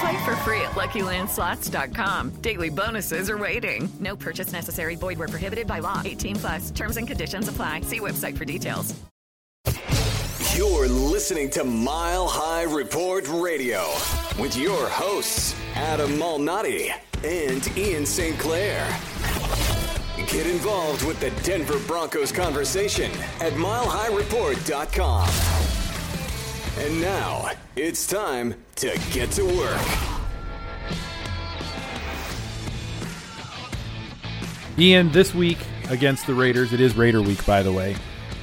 Play for free at LuckyLandSlots.com. Daily bonuses are waiting. No purchase necessary. Void where prohibited by law. 18 plus. Terms and conditions apply. See website for details. You're listening to Mile High Report Radio with your hosts Adam Malnati and Ian St. Clair. Get involved with the Denver Broncos conversation at milehighreport.com. And now it's time to get to work. Ian, this week against the Raiders, it is Raider week, by the way,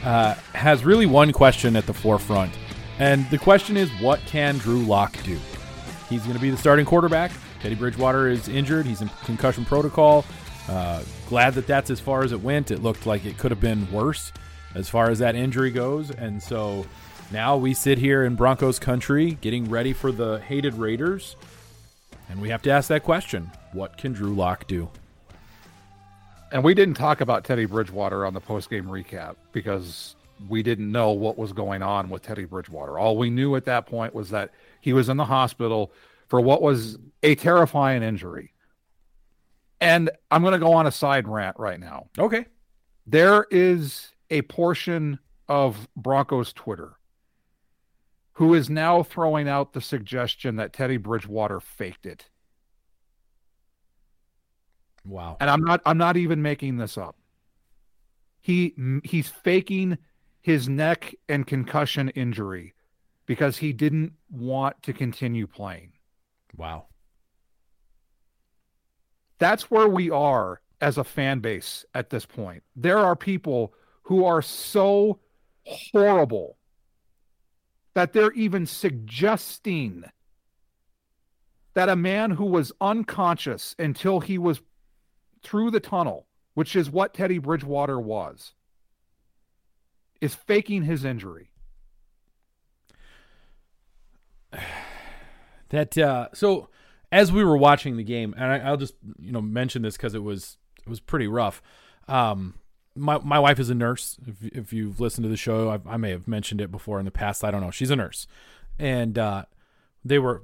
uh, has really one question at the forefront. And the question is, what can Drew Lock do? He's going to be the starting quarterback. Teddy Bridgewater is injured. He's in concussion protocol. Uh, glad that that's as far as it went. It looked like it could have been worse as far as that injury goes. And so now we sit here in Broncos country getting ready for the hated Raiders. And we have to ask that question what can Drew Lock do? And we didn't talk about Teddy Bridgewater on the post-game recap because we didn't know what was going on with Teddy Bridgewater. All we knew at that point was that he was in the hospital for what was a terrifying injury. And I'm going to go on a side rant right now. Okay. There is a portion of Broncos Twitter who is now throwing out the suggestion that Teddy Bridgewater faked it. Wow. And I'm not I'm not even making this up. He he's faking his neck and concussion injury because he didn't want to continue playing. Wow. That's where we are as a fan base at this point. There are people who are so horrible that they're even suggesting that a man who was unconscious until he was through the tunnel, which is what Teddy Bridgewater was, is faking his injury. That uh, so as we were watching the game, and I, will just you know mention this because it was it was pretty rough. Um, my my wife is a nurse. If, if you've listened to the show, I, I, may have mentioned it before in the past. I don't know. She's a nurse, and uh, they were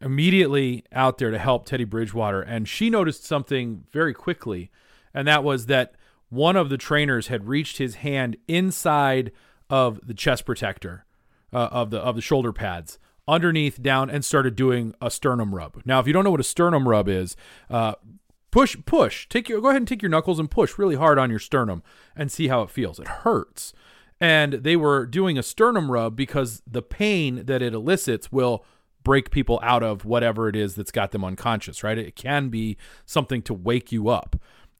immediately out there to help Teddy Bridgewater, and she noticed something very quickly, and that was that one of the trainers had reached his hand inside of the chest protector uh, of the of the shoulder pads underneath down and started doing a sternum rub. Now, if you don't know what a sternum rub is, uh, push push. Take your go ahead and take your knuckles and push really hard on your sternum and see how it feels. It hurts. And they were doing a sternum rub because the pain that it elicits will break people out of whatever it is that's got them unconscious right? It can be something to wake you up.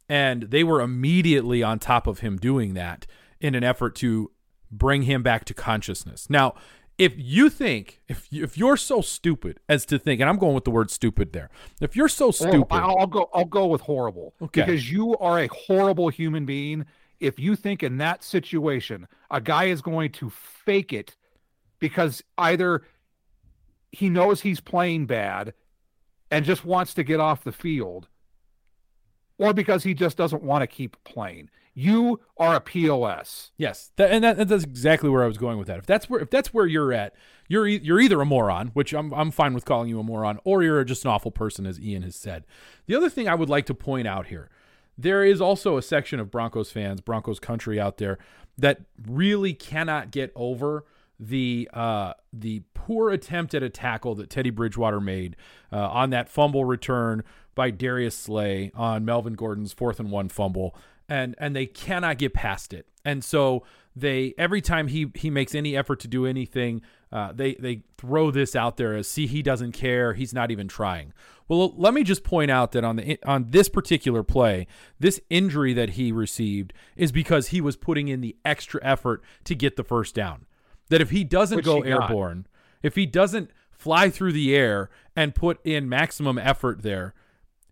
And they were immediately on top of him doing that in an effort to bring him back to consciousness. Now, if you think if you, if you're so stupid as to think, and I'm going with the word stupid there. If you're so stupid, I'll, I'll go. I'll go with horrible. Okay. Because you are a horrible human being. If you think in that situation a guy is going to fake it because either he knows he's playing bad and just wants to get off the field, or because he just doesn't want to keep playing. You are a POS. Yes, that, and that, that's exactly where I was going with that. If that's where if that's where you're at, you're e- you're either a moron, which I'm I'm fine with calling you a moron, or you're just an awful person, as Ian has said. The other thing I would like to point out here, there is also a section of Broncos fans, Broncos country out there that really cannot get over the uh, the poor attempt at a tackle that Teddy Bridgewater made uh, on that fumble return by Darius Slay on Melvin Gordon's fourth and one fumble, and and they cannot get past it. And so they every time he he makes any effort to do anything, uh, they they throw this out there as see he doesn't care, he's not even trying. Well, let me just point out that on the on this particular play, this injury that he received is because he was putting in the extra effort to get the first down. That if he doesn't Which go he airborne, if he doesn't fly through the air and put in maximum effort there,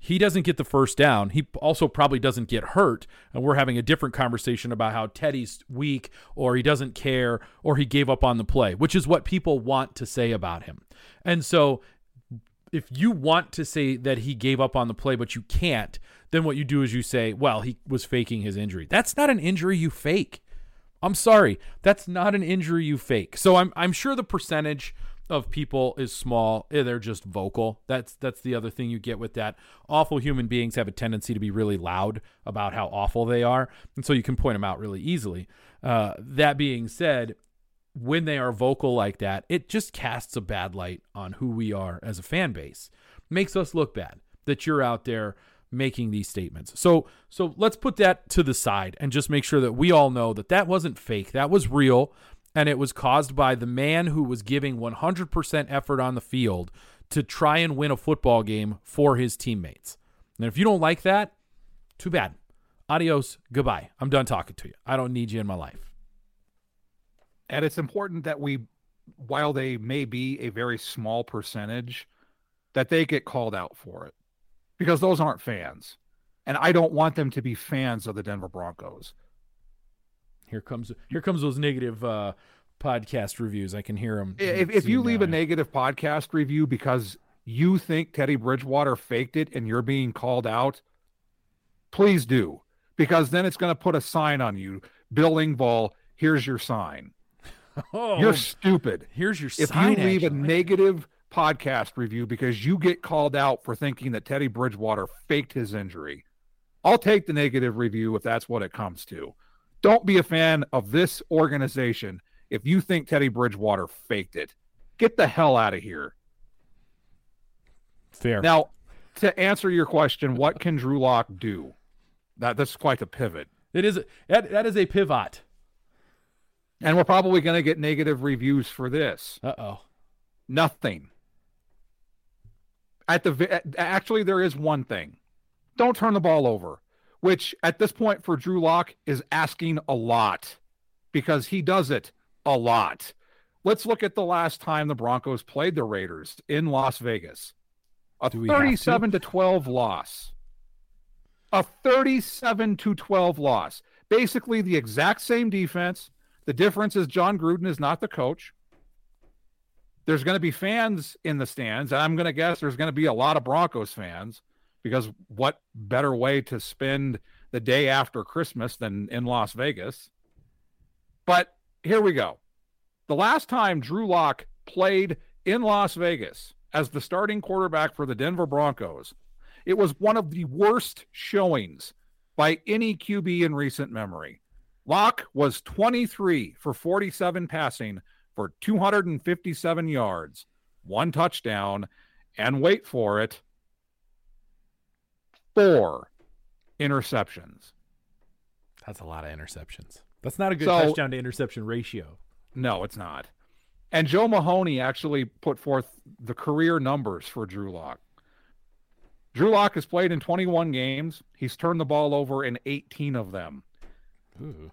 he doesn't get the first down. He also probably doesn't get hurt. And we're having a different conversation about how Teddy's weak or he doesn't care or he gave up on the play, which is what people want to say about him. And so if you want to say that he gave up on the play, but you can't, then what you do is you say, well, he was faking his injury. That's not an injury you fake. I'm sorry. That's not an injury you fake. So I'm I'm sure the percentage of people is small. They're just vocal. That's that's the other thing you get with that. Awful human beings have a tendency to be really loud about how awful they are, and so you can point them out really easily. Uh, that being said, when they are vocal like that, it just casts a bad light on who we are as a fan base. Makes us look bad that you're out there making these statements. So so let's put that to the side and just make sure that we all know that that wasn't fake. That was real and it was caused by the man who was giving 100% effort on the field to try and win a football game for his teammates. And if you don't like that, too bad. Adios, goodbye. I'm done talking to you. I don't need you in my life. And it's important that we, while they may be a very small percentage, that they get called out for it because those aren't fans. And I don't want them to be fans of the Denver Broncos. Here comes here comes those negative uh, podcast reviews. I can hear them. If, if you leave a negative podcast review because you think Teddy Bridgewater faked it and you're being called out, please do. Because then it's going to put a sign on you. Bill Engvall, here's your sign. oh, You're stupid. here's your if sign. If you leave a negative podcast review because you get called out for thinking that Teddy Bridgewater faked his injury, I'll take the negative review if that's what it comes to. Don't be a fan of this organization if you think Teddy Bridgewater faked it. Get the hell out of here. fair. Now, to answer your question, what can Drew Lock do? That that's quite a pivot. it is that, that is a pivot. And we're probably going to get negative reviews for this. Uh oh. Nothing. At the actually, there is one thing: don't turn the ball over, which at this point for Drew Lock is asking a lot, because he does it a lot. Let's look at the last time the Broncos played the Raiders in Las Vegas. A Do we have to? 37 to 12 loss. A 37 to 12 loss. Basically the exact same defense. The difference is Jon Gruden is not the coach. There's going to be fans in the stands, and I'm going to guess there's going to be a lot of Broncos fans because what better way to spend the day after Christmas than in Las Vegas? But here we go. The last time Drew Lock played in Las Vegas as the starting quarterback for the Denver Broncos, it was one of the worst showings by any QB in recent memory. Lock was 23 for 47 passing for 257 yards, one touchdown, and wait for it, four interceptions. That's a lot of interceptions. That's not a good So- touchdown to interception ratio. No, it's not. And Joe Mahoney actually put forth the career numbers for Drew Lock. Drew Lock has played in 21 games. He's turned the ball over in 18 of them. Ooh.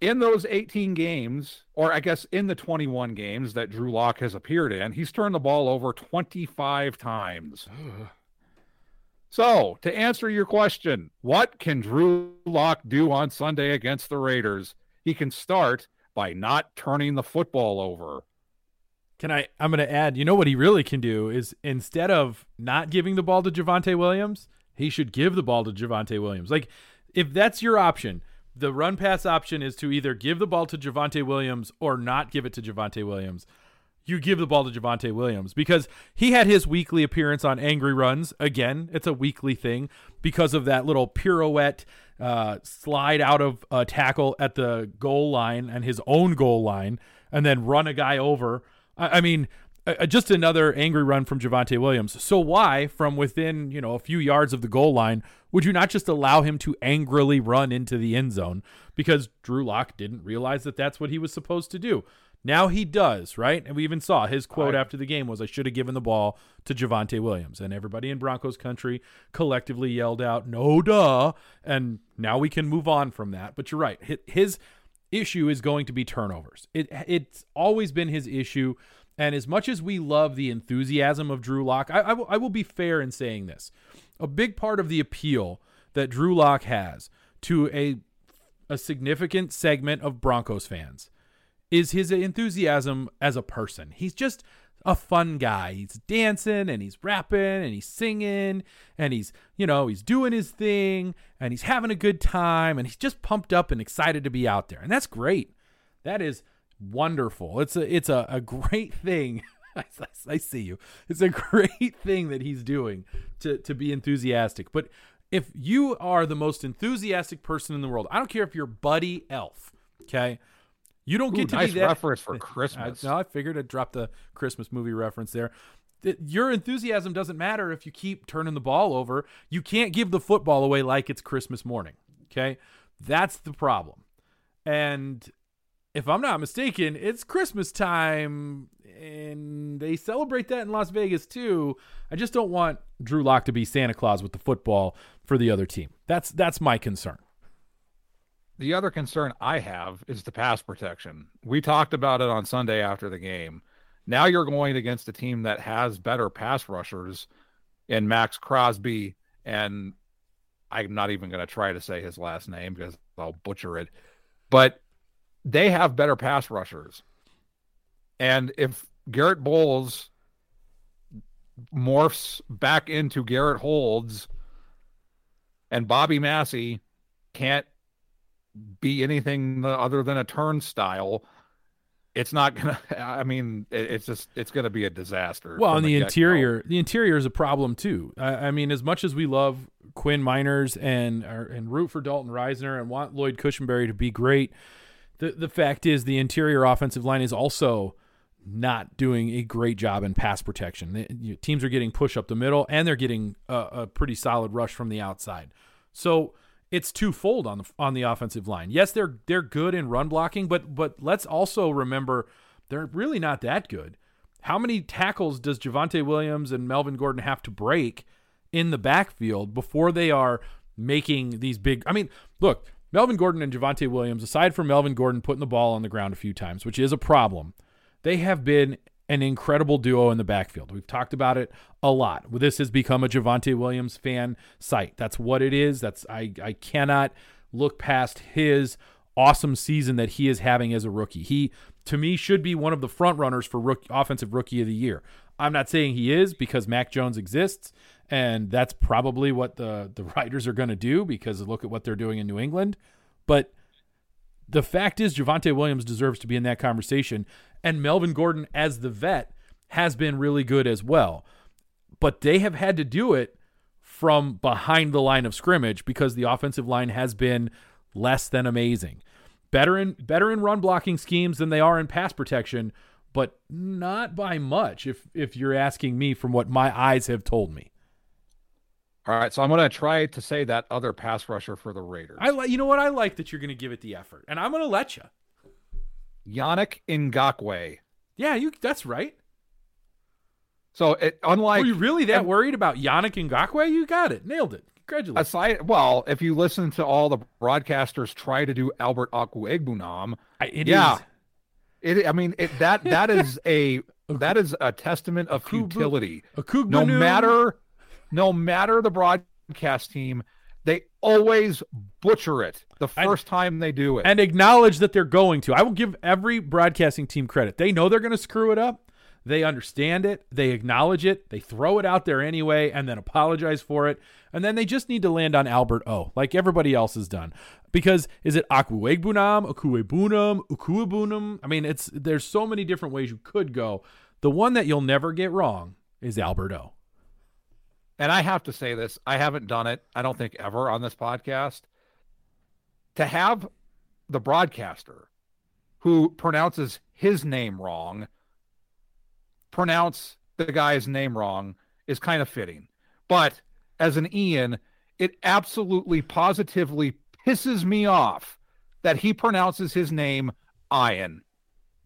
in those 18 games, or I guess in the 21 games that Drew Lock has appeared in, he's turned the ball over 25 times. So, to answer your question, what can Drew Lock do on Sunday against the Raiders? He can start by not turning the football over. Can I? I'm going to add. You know what he really can do is instead of not giving the ball to Javonte Williams, he should give the ball to Javonte Williams. Like, if that's your option, the run pass option is to either give the ball to Javonte Williams or not give it to Javonte Williams. You give the ball to Javonte Williams because he had his weekly appearance on Angry Runs. Again, it's a weekly thing because of that little pirouette uh, slide out of a tackle at the goal line and his own goal line and then run a guy over. I, I mean, uh, just another angry run from Javonte Williams. So why, from within you know a few yards of the goal line, would you not just allow him to angrily run into the end zone because Drew Lock didn't realize that that's what he was supposed to do? Now he does, right? And we even saw his quote after the game was, "I should have given the ball to Javonte Williams," and everybody in Broncos country collectively yelled out, "No, duh!" And now we can move on from that. But you're right, his issue is going to be turnovers. It it's always been his issue. And as much as we love the enthusiasm of Drew Lock, I, I, will, I will be fair in saying this. A big part of the appeal that Drew Lock has to a, a significant segment of Broncos fans is his enthusiasm as a person. He's just a fun guy. He's dancing and he's rapping and he's singing and he's, you know, he's doing his thing and he's having a good time and he's just pumped up and excited to be out there. And that's great. That is wonderful. It's a it's a, a great thing. I, see you. It's a great thing that he's doing to to be enthusiastic. But if you are the most enthusiastic person in the world, I don't care if you're Buddy Elf, okay? You don't get Ooh, to nice be that reference for Christmas. I, no, I figured I'd drop the Christmas movie reference there. Your enthusiasm doesn't matter if you keep turning the ball over. You can't give the football away like it's Christmas morning. Okay, that's the problem. And if I'm not mistaken, it's Christmas time and they celebrate that in Las Vegas too. I just don't want Drew Lock to be Santa Claus with the football for the other team. That's that's my concern. The other concern I have is the pass protection. We talked about it on Sunday after the game. Now you're going against a team that has better pass rushers in Maxx Crosby and I'm not even going to try to say his last name because I'll butcher it. But they have better pass rushers. And if Garrett Bolles morphs back into Garrett Holds and Bobby Massie can't be anything other than a turnstile, it's not gonna i mean it's just it's gonna be a disaster well and the, the interior the interior is a problem too I, I, mean as much as we love quinn Meinerz and and root for dalton Risner and want lloyd cushenberry to be great the the fact is the interior offensive line is also not doing a great job in pass protection. The, you, teams are getting push up the middle, and they're getting a, a, pretty solid rush from the outside. So it's twofold on the on the offensive line. Yes, they're they're good in run blocking, but but let's also remember they're really not that good. How many tackles does Javonte Williams and Melvin Gordon have to break in the backfield before they are making these big? I mean, look, Melvin Gordon and Javonte Williams, aside from Melvin Gordon putting the ball on the ground a few times, which is a problem, they have been an incredible duo in the backfield. We've talked about it a lot. This has become a Javonte Williams fan site. That's what it is. That's I I cannot look past his awesome season that he is having as a rookie. He to me should be one of the front runners for rookie, offensive rookie of the year. I'm not saying he is because Mac Jones exists and that's probably what the the Riders are going to do because look at what they're doing in New England. But the fact is, Javonte Williams deserves to be in that conversation, and Melvin Gordon as the vet has been really good as well. But they have had to do it from behind the line of scrimmage because the offensive line has been less than amazing. Better in better in run blocking schemes than they are in pass protection, but not by much if if you're asking me from what my eyes have told me. All right, so I'm going to try to say that other pass rusher for the Raiders. I like, you know what? I like that you're going to give it the effort, and I'm going to let you. Yannick Ngakoue. Yeah, you. That's right. So, it, unlike, were you really that and, worried about Yannick Ngakoue? You got it, nailed it. Congratulations. Aside, well, if you listen to all the broadcasters try to do Albert Okwuegbunam, it yeah, is- it. I mean, it, that that is a that is a testament of futility. No matter, no matter the broadcast team, always butcher it the first time they do it. and acknowledge that they're going to. I will give every broadcasting team credit. They know they're going to screw it up. They understand it. They acknowledge it. They throw it out there anyway and then apologize for it. And then they just need to land on Albert O, like everybody else has done. Because is it Akuegbunam, Akuebunam, Ukuebunam? I mean, it's there's so many different ways you could go. The one that you'll never get wrong is Albert O. and I have to say this, I haven't done it, I don't think ever on this podcast. To have the broadcaster who pronounces his name wrong pronounce the guy's name wrong is kind of fitting. But as an Ian, it absolutely positively pisses me off that he pronounces his name Ian.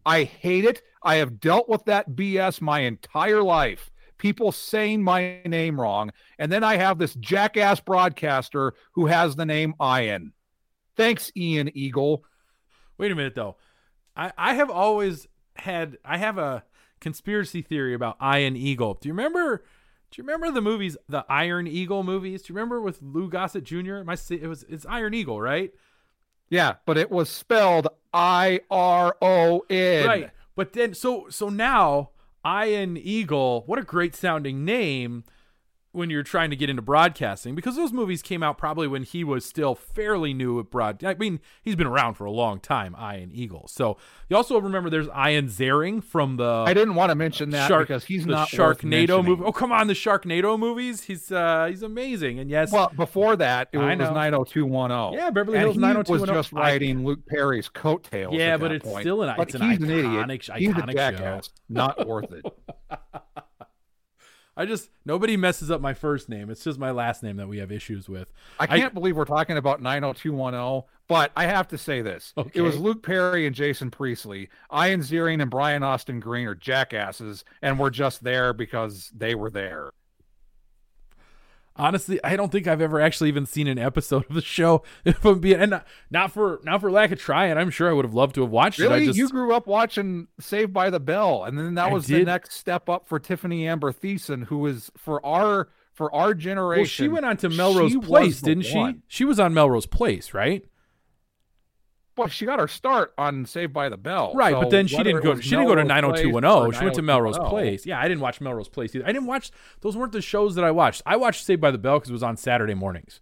I hate it. I have dealt with that BS my entire life. People saying my name wrong. And then I have this jackass broadcaster who has the name Ian. Thanks, Ian Eagle. Wait a minute though. I, I have always had I have a conspiracy theory about Iron Eagle. Do you remember do you remember the movies the Iron Eagle movies? Do you remember with Lou Gossett Jr.? My it was it's Iron Eagle, right? Yeah, but it was spelled I R O N. Right. But then so so now Iron Eagle, what a great sounding name when you're trying to get into broadcasting because those movies came out probably when he was still fairly new at broad. I mean, he's been around for a long time, Ian Eagle. So you also remember there's Ian Ziering from the. I didn't want to mention that Shark, because he's the not Sharknado movie. Oh come on, the Sharknado movies. He's uh he's amazing. And yes, Well, before that, it was 90210. Yeah, Beverly Hills he 90210. was just riding Luke Perry's coattails. Yeah, but it's point. still an- But it's an he's an iconic- idiot. He's iconic a jackass. show. Not worth it. I just nobody messes up my first name. It's just my last name that we have issues with. I can't believe we're talking about 90210, but I have to say this. It was Luke Perry and Jason Priestley. Ian Ziering and Brian Austin Green are jackasses, and we're just there because they were there. Honestly, I don't think I've ever actually even seen an episode of the show. If I'm being and not, not for not for lack of trying, I'm sure I would have loved to have watched it. Really? just You grew up watching Saved by the Bell, and then that I was the next step up for Tiffani Amber Thiessen, was for our for our generation. well, she went on to Melrose Place, didn't she? She was on Melrose Place, right? Well, she got her start on Saved by the Bell, Right, so but then she didn't go. She didn't go to Melrose 90210. She went to Melrose Place. Yeah, I didn't watch Melrose Place either. I didn't watch. Those weren't the shows that I watched. I watched Saved by the Bell because it was on Saturday mornings.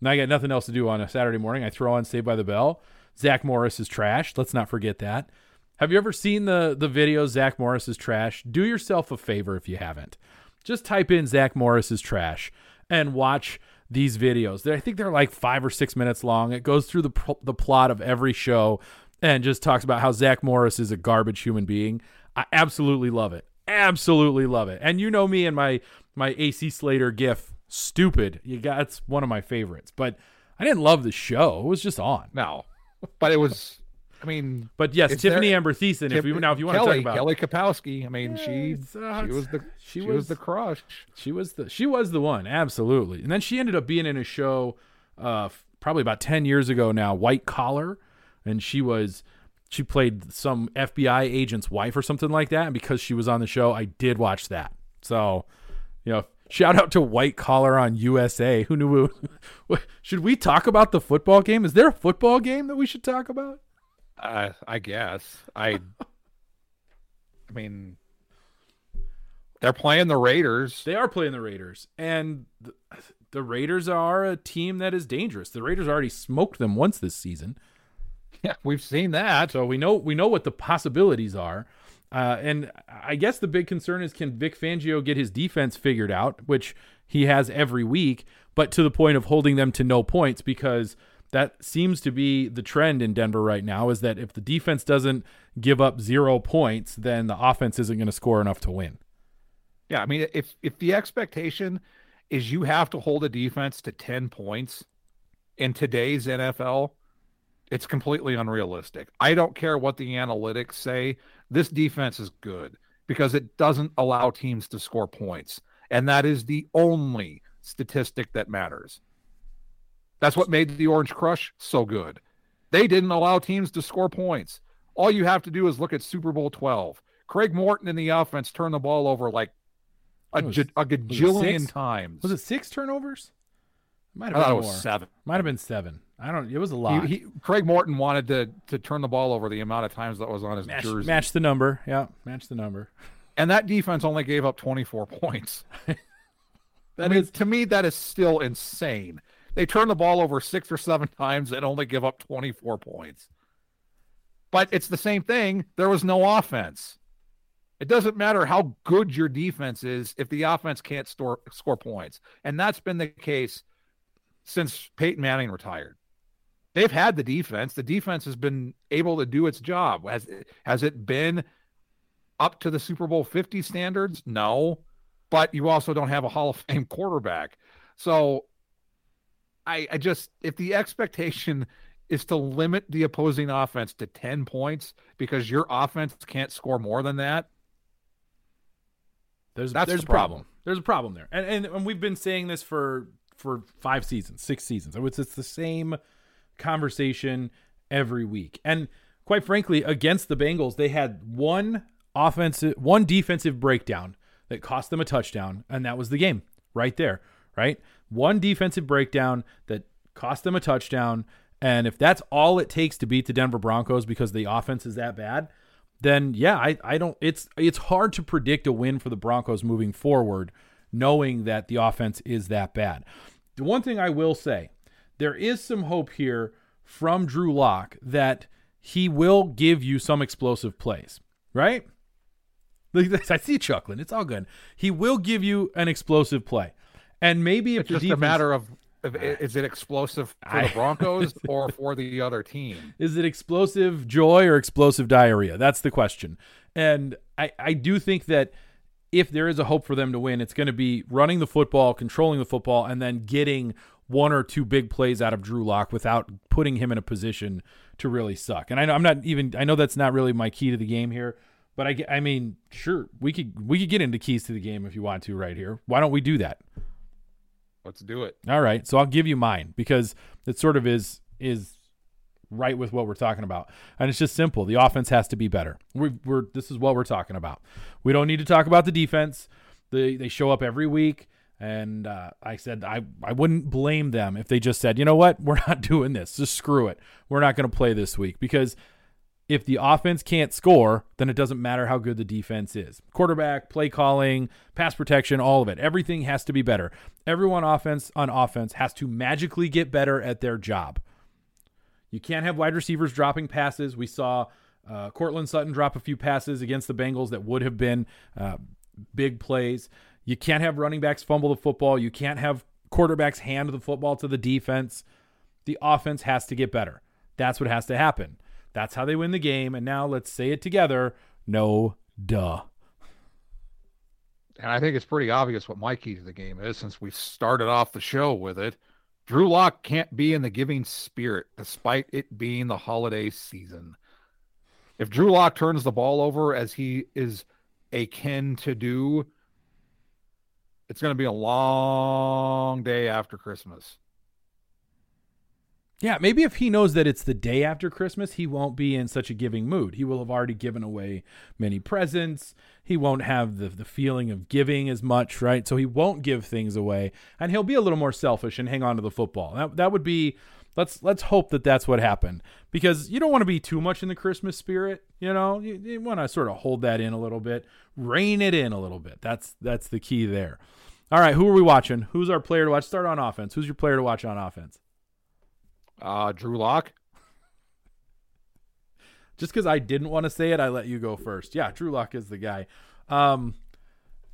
Now I got nothing else to do on a Saturday morning. I throw on Saved by the Bell. Zach Morris is trash. Let's not forget that. Have you ever seen the the video Zach Morris is trash? Do yourself a favor if you haven't. Just type in Zach Morris is trash and watch these videos. I think they're like five or six minutes long. It goes through the the plot of every show and just talks about how Zach Morris is a garbage human being. I absolutely love it. Absolutely love it. And you know me and my my AC Slater gif, stupid. You got it's one of my favorites. But I didn't love the show. It was just on. No, but it was. I mean, But yes, Tiffani there- Amber Thiessen. If you now, if you want to talk about Kelly Kapowski, I mean, she it's, uh, she was the she she, was, was- the crush. She was the she was the one, absolutely. And then she ended up being in a show uh probably about 10 years ago now, White Collar, and she was she played some FBI agent's wife or something like that, and because she was on the show, I did watch that. So, you know, shout out to White Collar on USA. Who knew should we talk about the football game? Is there a football game that we should talk about? Uh, I guess I. I mean, they're playing the Raiders. They are playing the Raiders, and the, the Raiders are a team that is dangerous. The Raiders already smoked them once this season. Yeah, we've seen that. So we know we know what the possibilities are. Uh, and I guess the big concern is can Vic Fangio get his defense figured out, which he has every week, but to the point of holding them to no points because that seems to be the trend in Denver right now is that if the defense doesn't give up zero points, then the offense isn't going to score enough to win. Yeah, I mean, if if the expectation is you have to hold a defense to ten points in today's NFL, it's completely unrealistic. I don't care what the analytics say. This defense is good because it doesn't allow teams to score points, and that is the only statistic that matters. That's what made the Orange Crush so good. They didn't allow teams to score points. All you have to do is look at Super Bowl 12. Craig Morton in the offense turned the ball over like a, was- a gajillion times. Was it six turnovers? Might have I thought been it was more. seven. Might have been seven. I don't. It was a lot. He, he, Craig Morton wanted to to turn the ball over the amount of times that was on his match, jersey. match the number. Yeah, match the number. And that defense only gave up 24 points. That I mean, is- to me, that is still insane. They turn the ball over six or seven times and only give up 24 points. But it's the same thing. There was no offense. It doesn't matter how good your defense is if the offense can't store, score points. And that's been the case since Peyton Manning retired. They've had the defense. The defense has been able to do its job. Has, has it been up to the Super Bowl 50 standards? No. But you also don't have a Hall of Fame quarterback. So I, I just, if the expectation is to limit the opposing offense to 10 points because your offense can't score more than that, There's That's there's the a problem. problem. There's a problem there, and, and and we've been saying this for for five seasons, six seasons. It's it's the same conversation every week, and quite frankly, against the Bengals, they had one offensive, one defensive breakdown that cost them a touchdown, and that was the game right there. Right, one defensive breakdown that cost them a touchdown, and if that's all it takes to beat the Denver Broncos because the offense is that bad, then yeah, I, I don't it's it's hard to predict a win for the Broncos moving forward, knowing that the offense is that bad. The one thing I will say, there is some hope here from Drew Lock that he will give you some explosive plays, right? I see you chuckling. It's all good. He will give you an explosive play. And maybe if it's just defense, a matter of, is it explosive for the Broncos or for the other team? Is it explosive joy or explosive diarrhea? That's the question. And I, I do think that if there is a hope for them to win, it's going to be running the football, controlling the football, and then getting one or two big plays out of Drew Lock without putting him in a position to really suck. And I know I'm not even I know that's not really my key to the game here, but I I mean, sure, we could we could get into keys to the game if you want to right here. Why don't we do that? Let's do it. All right, so I'll give you mine because it sort of is is right with what we're talking about, and it's just simple. The offense has to be better. We're, we're this is what we're talking about. We don't need to talk about the defense. They they show up every week, and uh, I said I I wouldn't blame them if they just said, you know what, we're not doing this. Just screw it. We're not going to play this week because if the offense can't score, then it doesn't matter how good the defense is. Quarterback, play calling, pass protection, all of it. Everything has to be better. Everyone offense on offense has to magically get better at their job. You can't have wide receivers dropping passes. We saw uh, Courtland Sutton drop a few passes against the Bengals that would have been uh, big plays. You can't have running backs fumble the football. You can't have quarterbacks hand the football to the defense. The offense has to get better. That's what has to happen. That's how they win the game. And now let's say it together. No, duh. And I think it's pretty obvious what my key to the game is since we started off the show with it. Drew Lock can't be in the giving spirit despite it being the holiday season. If Drew Lock turns the ball over as he is akin to do, it's going to be a long day after Christmas. Yeah, maybe if he knows that it's the day after Christmas, he won't be in such a giving mood. He will have already given away many presents. He won't have the, the feeling of giving as much, right? So he won't give things away, and he'll be a little more selfish and hang on to the football. That that would be let's let's hope that that's what happened because you don't want to be too much in the Christmas spirit. You know, you, you want to sort of hold that in a little bit, rein it in a little bit. That's that's the key there. All right, who are we watching? Who's our player to watch? Start on offense. Who's your player to watch on offense? Uh, Drew Lock. Just because I didn't want to say it, I let you go first. Yeah, Drew Lock is the guy. Um,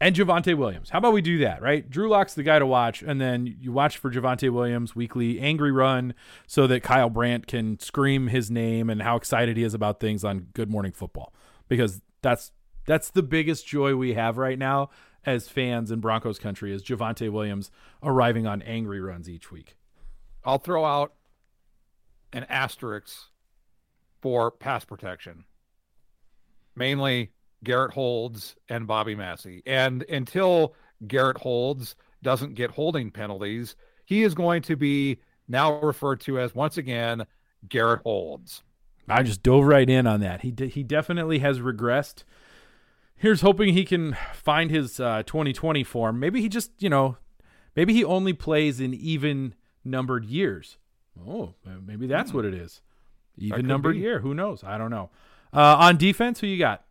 and Javonte Williams. How about we do that, right? Drew Lock's the guy to watch, and then you watch for Javonte Williams weekly angry run so that Kyle Brandt can scream his name and how excited he is about things on Good Morning Football. Because that's that's the biggest joy we have right now as fans in Broncos country is Javonte Williams arriving on angry runs each week. I'll throw out an asterisk for pass protection. Mainly Garrett Holds and Bobby Massie. And until Garrett Holds doesn't get holding penalties, he is going to be now referred to as once again Garrett Holds. I just dove right in on that. He he definitely has regressed. Here's hoping he can find his uh, 2020 form. Maybe he just you know, maybe he only plays in even numbered years. Oh, maybe that's hmm. what it is. Even numbered be. year. Who knows? I don't know. Uh, on defense, who you got?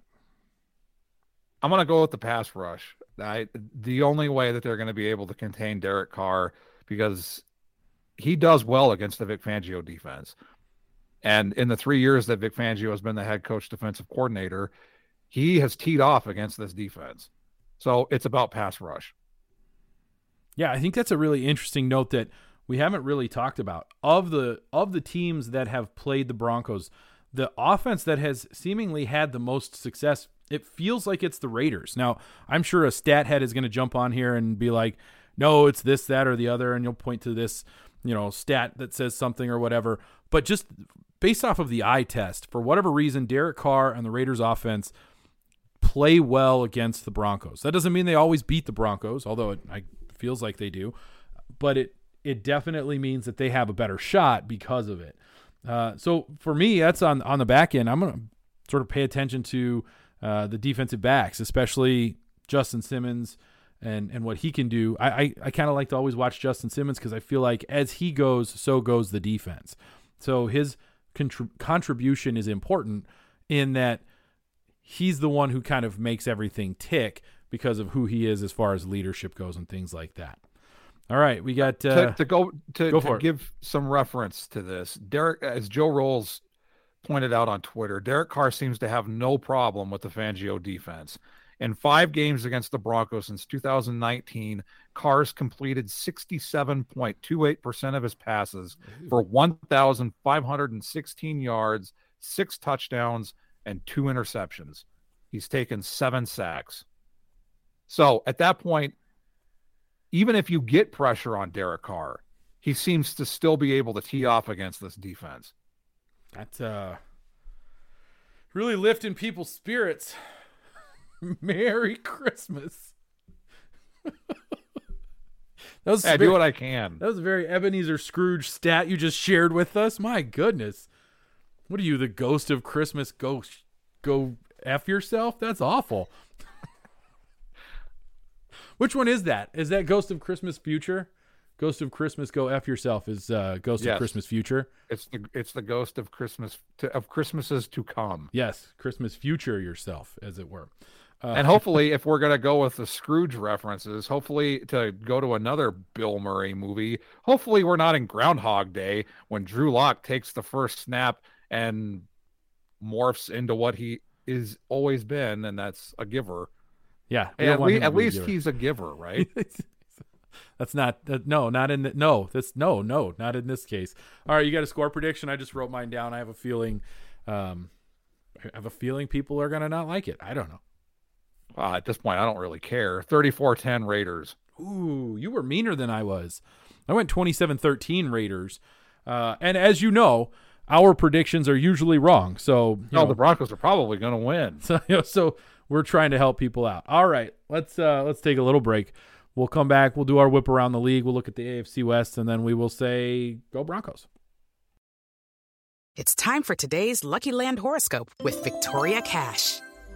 I'm going to go with the pass rush. I, the only way that they're going to be able to contain Derek Carr because he does well against the Vic Fangio defense. And in the three years that Vic Fangio has been the head coach defensive coordinator, he has teed off against this defense. So it's about pass rush. Yeah, I think that's a really interesting note that we haven't really talked about. Of the of the teams that have played the Broncos, the offense that has seemingly had the most success, it feels like it's the Raiders. Now, I'm sure a stat head is going to jump on here and be like, "No, it's this, that, or the other," and you'll point to this, you know, stat that says something or whatever. But just based off of the eye test, for whatever reason, Derek Carr and the Raiders offense play well against the Broncos. That doesn't mean they always beat the Broncos, although it, it feels like they do. But it it definitely means that they have a better shot because of it. Uh, so for me, that's on on the back end. I'm gonna sort of pay attention to uh, the defensive backs, especially Justin Simmons and and what he can do. I I, I kind of like to always watch Justin Simmons because I feel like as he goes, so goes the defense. So his contrib- contribution is important in that he's the one who kind of makes everything tick because of who he is as far as leadership goes and things like that. All right, we got uh, to, to, go to, go to give some reference to this. Derek, as Joe Rowles pointed out on Twitter, Derek Carr seems to have no problem with the Fangio defense. In five games against the Broncos since 2019, Carr's completed 67.28% of his passes for 1,516 yards, six touchdowns, and two interceptions. He's taken seven sacks. So at that point, even if you get pressure on Derek Carr, he seems to still be able to tee off against this defense. That's uh really lifting people's spirits. Merry Christmas. that was I very, do what I can. That was a very Ebenezer Scrooge stat you just shared with us. My goodness. What are you, the ghost of Christmas? Go go F yourself? That's awful. Which one is that? Is that Ghost of Christmas Future? Ghost of Christmas Go F Yourself is uh, Ghost yes. of Christmas Future. It's the it's the ghost of Christmas to, of Christmases to come. Yes, Christmas Future yourself, as it were. Uh, and hopefully, if we're gonna go with the Scrooge references, hopefully to go to another Bill Murray movie, hopefully we're not in Groundhog Day when Drew Lock takes the first snap and morphs into what he is always been, and that's a giver. Yeah, at, le- at least he's a giver, right? that's not uh, no, not in the, no. That's no, no, not in this case. All right, you got a score prediction? I just wrote mine down. I have a feeling, um, I have a feeling people are gonna not like it. I don't know. Uh, at this point, I don't really care. 34-10 Raiders. Ooh, you were meaner than I was. I went 27-13 Raiders. Uh, and as you know, our predictions are usually wrong. So, no, know, the Broncos are probably going to win. So, you know, so we're trying to help people out. All right, let's uh, let's take a little break. We'll come back. We'll do our whip around the league. We'll look at the AFC West, and then we will say, "Go Broncos." It's time for today's Lucky Land horoscope with Victoria Cash.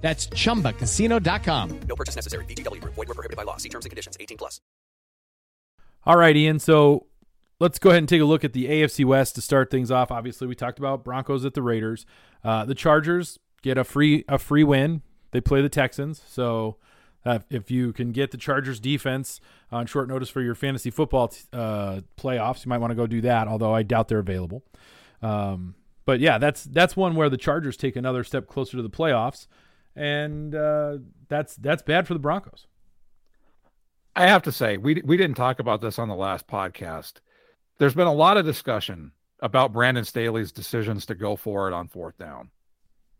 That's ChumbaCasino.com. No purchase necessary. VGW. Void were prohibited by law. See terms and conditions. 18 plus. All right, Ian. So let's go ahead and take a look at the AFC West to start things off. Obviously, we talked about Broncos at the Raiders. Uh, the Chargers get a free a free win. They play the Texans, so uh, if you can get the Chargers defense on short notice for your fantasy football t- uh, playoffs, you might want to go do that. Although I doubt they're available. Um, but yeah, that's that's one where the Chargers take another step closer to the playoffs, and uh, that's that's bad for the Broncos. I have to say, we we didn't talk about this on the last podcast. There's been a lot of discussion about Brandon Staley's decisions to go for it on fourth down,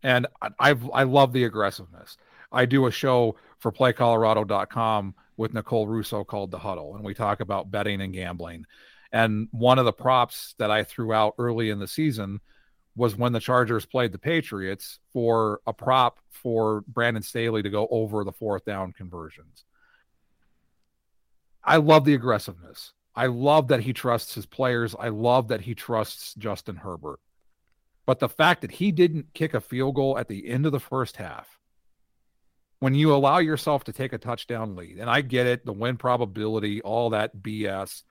and I I've, I love the aggressiveness. I do a show for PlayColorado.com with Nicole Russo called The Huddle, and we talk about betting and gambling. And one of the props that I threw out early in the season was when the Chargers played the Patriots for a prop for Brandon Staley to go over the fourth down conversions. I love the aggressiveness. I love that he trusts his players. I love that he trusts Justin Herbert. But the fact that he didn't kick a field goal at the end of the first half, when you allow yourself to take a touchdown lead, and I get it, the win probability, all that BS.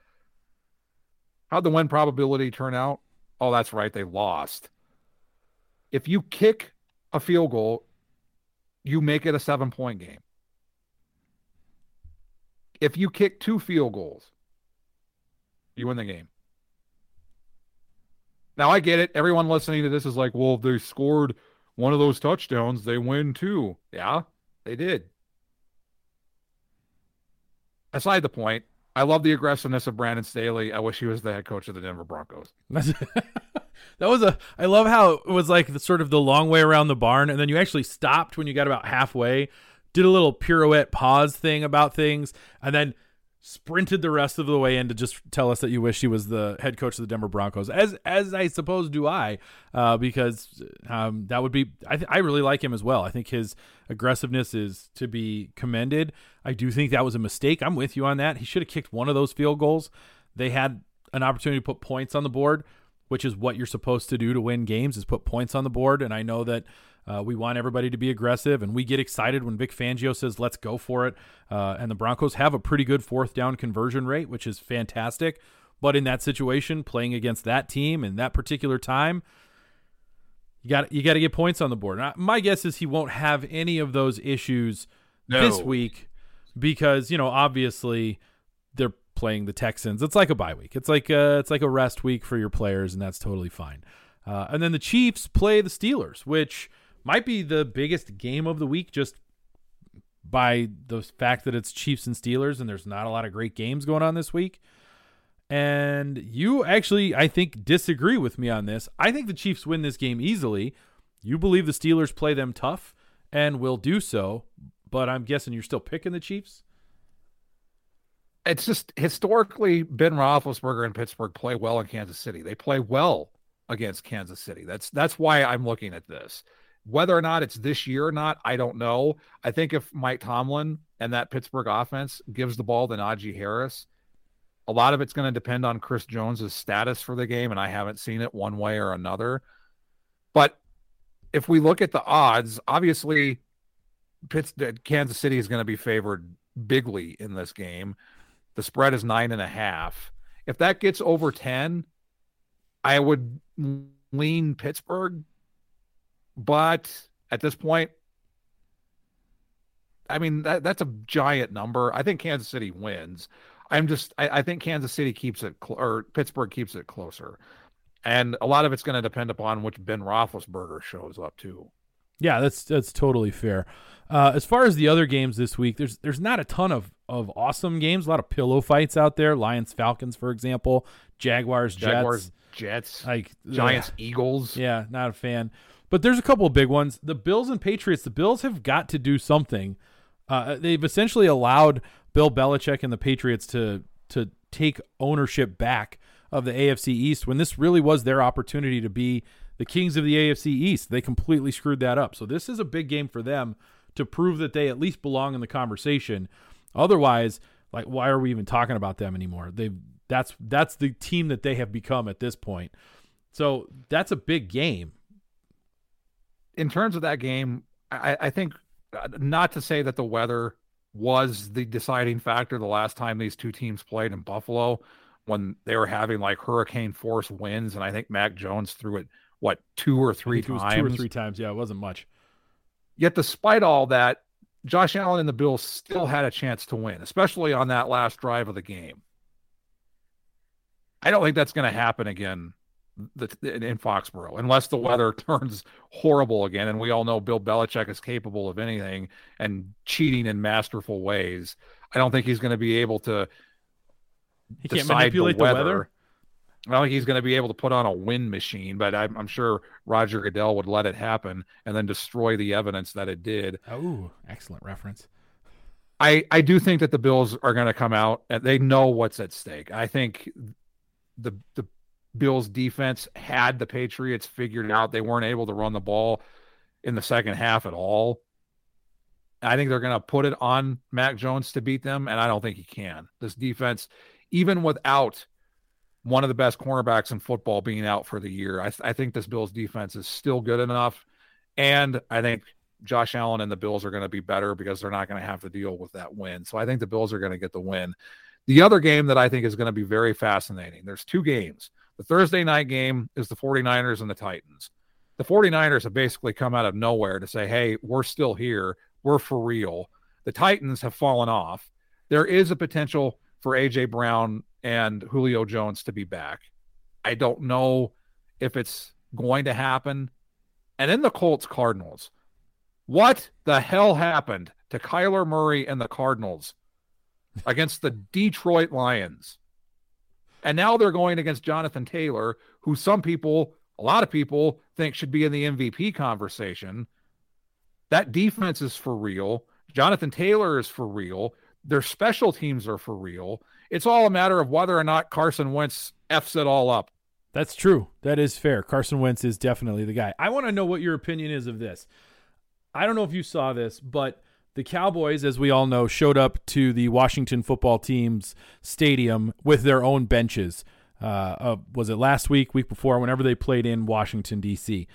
How'd the win probability turn out? Oh, that's right, they lost. If you kick a field goal, you make it a seven point game if you kick two field goals, you win the game. Now I get it. Everyone listening to this is like, well, if they scored one of those touchdowns, they win too. Yeah, they did. Aside the point, I love the aggressiveness of Brandon Staley. I wish he was the head coach of the Denver Broncos. that was a. I love how it was like the sort of the long way around the barn, and then you actually stopped when you got about halfway did a little pirouette pause thing about things, and then sprinted the rest of the way in to just tell us that you wish he was the head coach of the Denver Broncos. As as I suppose do I, uh, because um, that would be. I, th- I really like him as well. I think his aggressiveness is to be commended. I do think that was a mistake. I'm with you on that. He should have kicked one of those field goals. They had an opportunity to put points on the board, which is what you're supposed to do to win games is put points on the board. And I know that uh, we want everybody to be aggressive, and we get excited when Vic Fangio says, let's go for it. Uh, and the Broncos have a pretty good fourth down conversion rate, which is fantastic. But in that situation, playing against that team in that particular time, you got you got to get points on the board. Now, my guess is he won't have any of those issues no. this week because you know obviously they're playing the Texans. It's like a bye week. It's like a, it's like a rest week for your players, and that's totally fine. Uh, and then the Chiefs play the Steelers, which might be the biggest game of the week just by the fact that it's Chiefs and Steelers and there's not a lot of great games going on this week. And you actually, I think, disagree with me on this. I think the Chiefs win this game easily. You believe the Steelers play them tough and will do so, but I'm guessing you're still picking the Chiefs. It's just historically Ben Roethlisberger and Pittsburgh play well in Kansas City. They play well against Kansas City. That's that's why I'm looking at this. Whether or not it's this year or not, I don't know. I think if Mike Tomlin and that Pittsburgh offense gives the ball to Najee Harris, a lot of it's going to depend on Chris Jones's status for the game, and I haven't seen it one way or another. But if we look at the odds, obviously, Pitts, Kansas City is going to be favored bigly in this game. The spread is nine and a half. If that gets over 10, I would lean Pittsburgh but at this point, I mean that that's a giant number. I think Kansas City wins. I'm just I, I think Kansas City keeps it cl- or Pittsburgh keeps it closer, and a lot of it's going to depend upon which Ben Roethlisberger shows up too. Yeah, that's that's totally fair. Uh, as far as the other games this week, there's there's not a ton of of awesome games. A lot of pillow fights out there. Lions Falcons, for example. Jaguars Jaguars Jets. Like Giants Eagles. Yeah, not a fan. But there's a couple of big ones. The Bills and Patriots. The Bills have got to do something. Uh, they've essentially allowed Bill Belichick and the Patriots to to take ownership back of the AFC East when this really was their opportunity to be the kings of the AFC East. They completely screwed that up. So this is a big game for them to prove that they at least belong in the conversation. Otherwise, like why are we even talking about them anymore? They that's that's the team that they have become at this point. So that's a big game in terms of that game, I, I think uh, not to say that the weather was the deciding factor the last time these two teams played in Buffalo when they were having like hurricane force winds, and I think Mac Jones threw it what two or three times. two or three times. Yeah, it wasn't much. Yet, despite all that, Josh Allen and the Bills still had a chance to win, especially on that last drive of the game. I don't think that's going to happen again in Foxborough unless the weather turns horrible again. And we all know Bill Belichick is capable of anything and cheating in masterful ways. I don't think he's going to be able to. He can't manipulate the weather. The weather. I don't think he's going to be able to put on a wind machine, but I'm, I'm, sure Roger Goodell would let it happen and then destroy the evidence that it did. Oh, excellent reference. I, I do think that the Bills are going to come out and they know what's at stake. I think the the Bills defense had the Patriots figured out. They weren't able to run the ball in the second half at all. I think they're going to put it on Mac Jones to beat them, and I don't think he can. This defense, even without one of the best cornerbacks in football being out for the year, I, th- I think this Bills defense is still good enough. And I think Josh Allen and the Bills are going to be better because they're not going to have to deal with that win. So I think the Bills are going to get the win. The other game that I think is going to be very fascinating, there's two games. The Thursday night game is the 49ers and the Titans. The 49ers have basically come out of nowhere to say, hey, we're still here. We're for real. The Titans have fallen off. There is a potential for A.J. Brown and Julio Jones to be back. I don't know if it's going to happen. And then the Colts Cardinals. What the hell happened to Kyler Murray and the Cardinals against the Detroit Lions? And now they're going against Jonathan Taylor, who some people, a lot of people, think should be in the MVP conversation. That defense is for real. Jonathan Taylor is for real. Their special teams are for real. It's all a matter of whether or not Carson Wentz F's it all up. That's true. That is fair. Carson Wentz is definitely the guy. I want to know what your opinion is of this. I don't know if you saw this, but the Cowboys, as we all know, showed up to the Washington football team's stadium with their own benches. Uh, uh, was it last week, week before, whenever they played in Washington, D.C.?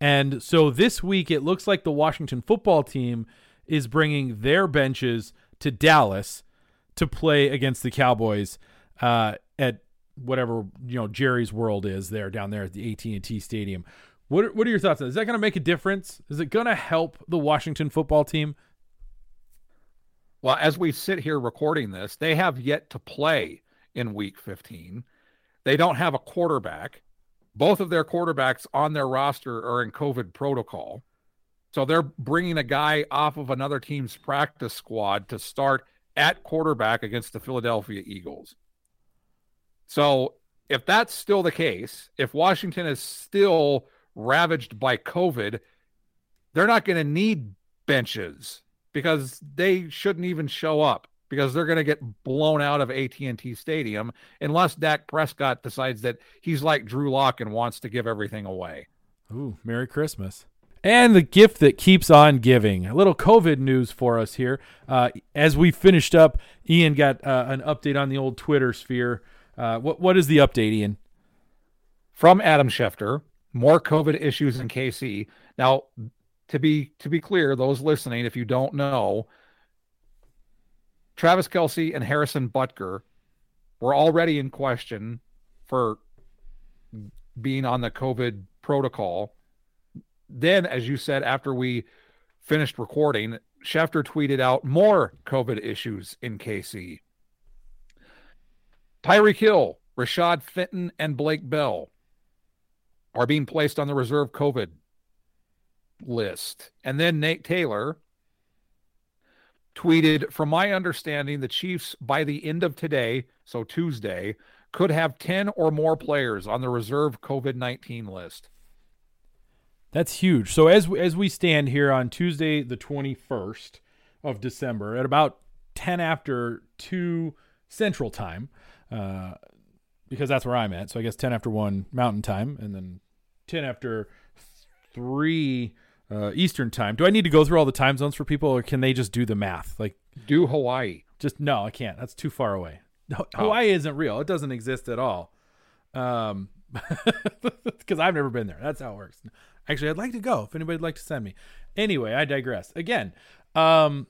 And so this week, it looks like the Washington football team is bringing their benches to Dallas to play against the Cowboys uh, at whatever you know Jerry's World is there down there at the AT and T Stadium. What what are your thoughts on this? Is that going to make a difference? Is it going to help the Washington football team? Well, as we sit here recording this, they have yet to play in week 15. They don't have a quarterback. Both of their quarterbacks on their roster are in COVID protocol. So they're bringing a guy off of another team's practice squad to start at quarterback against the Philadelphia Eagles. So if that's still the case, if Washington is still ravaged by COVID, they're not going to need benches because they shouldn't even show up because they're going to get blown out of AT&T Stadium unless Dak Prescott decides that he's like Drew Lock and wants to give everything away. Ooh, Merry Christmas. And the gift that keeps on giving. A little COVID news for us here. Uh, as we finished up, Ian got uh, an update on the old Twitter sphere. Uh, what what is the update, Ian? From Adam Schefter, more COVID issues in KC. Now, to be to be clear, those listening, if you don't know, Travis Kelce and Harrison Butker were already in question for being on the COVID protocol. Then, as you said, after we finished recording, Schefter tweeted out more COVID issues in KC. Tyreek Hill, Rashad Fenton, and Blake Bell are being placed on the reserve COVID list. And then Nate Taylor tweeted From my understanding, the Chiefs, by the end of today, so Tuesday, could have 10 or more players on the reserve COVID 19 list. That's huge. So as as we stand here on Tuesday the 21st of December at about 10 after 2 central time uh, because that's where I'm at. So I guess 10 after 1 mountain time and then 10 after 3 uh, Eastern time. Do I need to go through all the time zones for people, or can they just do the math? Like do Hawaii? Just no, I can't. That's too far away. No, oh. Hawaii isn't real. It doesn't exist at all. Um, because I've never been there. That's how it works. Actually, I'd like to go if anybody'd like to send me. Anyway, I digress. Again, um,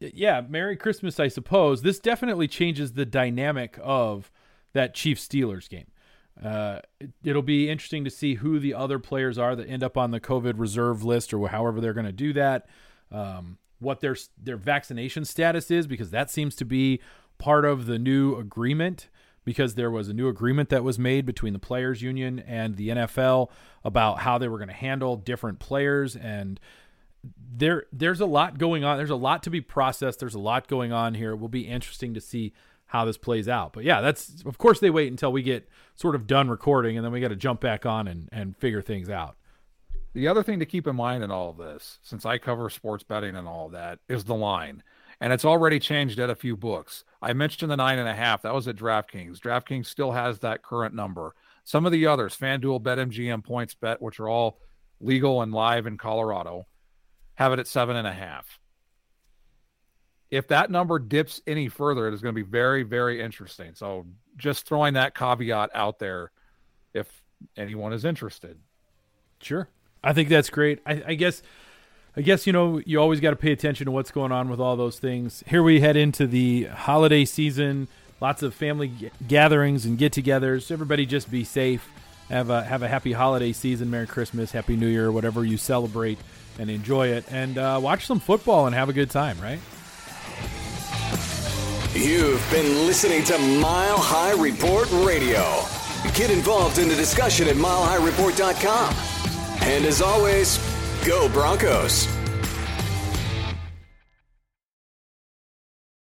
yeah, Merry Christmas, I suppose. This definitely changes the dynamic of that Chiefs Steelers game. Uh, it, will be interesting to see who the other players are that end up on the COVID reserve list or however they're going to do that. Um, what their their vaccination status is because that seems to be part of the new agreement because there was a new agreement that was made between the players union and the NFL about how they were going to handle different players and there there's a lot going on there's a lot to be processed there's a lot going on here it will be interesting to see how this plays out but yeah that's of course they wait until we get sort of done recording and then we got to jump back on and and figure things out the other thing to keep in mind in all of this since i cover sports betting and all of that is the line and it's already changed at a few books. I mentioned the nine and a half. That was at DraftKings. DraftKings still has that current number. Some of the others, FanDuel, BetMGM, PointsBet, which are all legal and live in Colorado, have it at seven and a half. If that number dips any further, it is going to be very, very interesting. So just throwing that caveat out there if anyone is interested. Sure. I think that's great. I, I guess I guess you know you always got to pay attention to what's going on with all those things. Here we head into the holiday season. Lots of family g- gatherings and get-togethers. Everybody just be safe. Have a have a happy holiday season. Merry Christmas, Happy New Year, whatever you celebrate, and enjoy it. And uh, watch some football and have a good time. Right. You've been listening to Mile High Report Radio. Get involved in the discussion at milehighreport.com. And as always, Go Broncos.